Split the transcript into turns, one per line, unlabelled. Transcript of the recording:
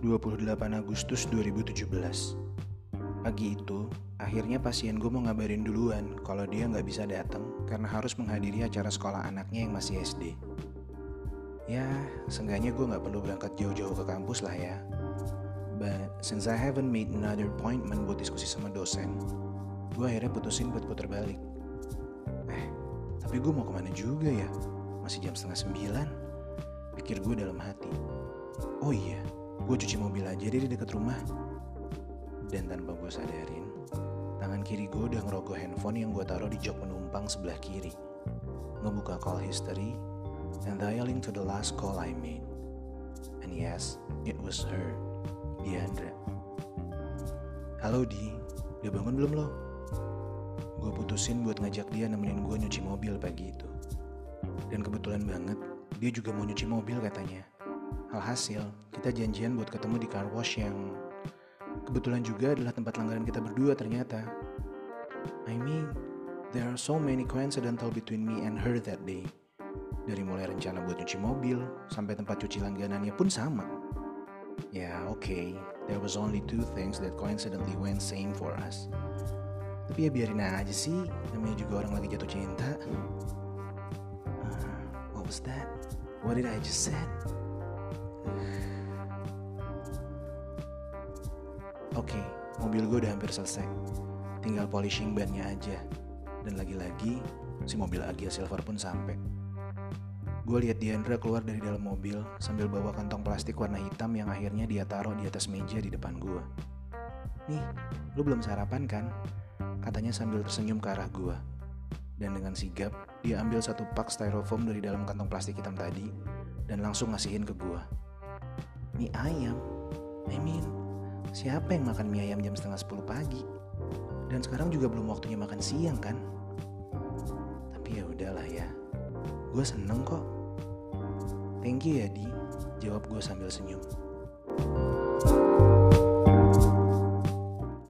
28 Agustus 2017 Pagi itu, akhirnya pasien gue mau ngabarin duluan kalau dia nggak bisa datang karena harus menghadiri acara sekolah anaknya yang masih SD. Ya, seenggaknya gue nggak perlu berangkat jauh-jauh ke kampus lah ya. But since I haven't made another appointment buat diskusi sama dosen, gue akhirnya putusin buat putar balik. Eh, tapi gue mau ke mana juga ya? Masih jam setengah sembilan. Pikir gue dalam hati. Oh iya, gue cuci mobil aja di dekat rumah. Dan tanpa gue sadarin, tangan kiri gue udah ngerogoh handphone yang gue taruh di jok penumpang sebelah kiri. Ngebuka call history, and dialing to the last call I made. And yes, it was her, Diandra. Halo Di, udah bangun belum lo? Gue putusin buat ngajak dia nemenin gue nyuci mobil pagi itu. Dan kebetulan banget, dia juga mau nyuci mobil katanya. Alhasil, kita janjian buat ketemu di car wash yang kebetulan juga adalah tempat langganan kita berdua ternyata. I mean, there are so many coincidental between me and her that day. Dari mulai rencana buat nyuci mobil, sampai tempat cuci langganannya pun sama. Ya oke, okay, there was only two things that coincidentally went same for us. Tapi ya biarin aja sih, namanya juga orang lagi jatuh cinta. Uh, what was that? What did I just said? Oke, okay, mobil gue udah hampir selesai. Tinggal polishing bannya aja. Dan lagi-lagi, si mobil Agia Silver pun sampai. Gue lihat Diandra keluar dari dalam mobil sambil bawa kantong plastik warna hitam yang akhirnya dia taruh di atas meja di depan gue. Nih, lu belum sarapan kan? Katanya sambil tersenyum ke arah gue. Dan dengan sigap, dia ambil satu pak styrofoam dari dalam kantong plastik hitam tadi dan langsung ngasihin ke gue. Mie ayam? Siapa yang makan mie ayam jam setengah sepuluh pagi? Dan sekarang juga belum waktunya makan siang kan? Tapi ya udahlah ya. Gue seneng kok. Thank you ya Di, jawab gue sambil senyum.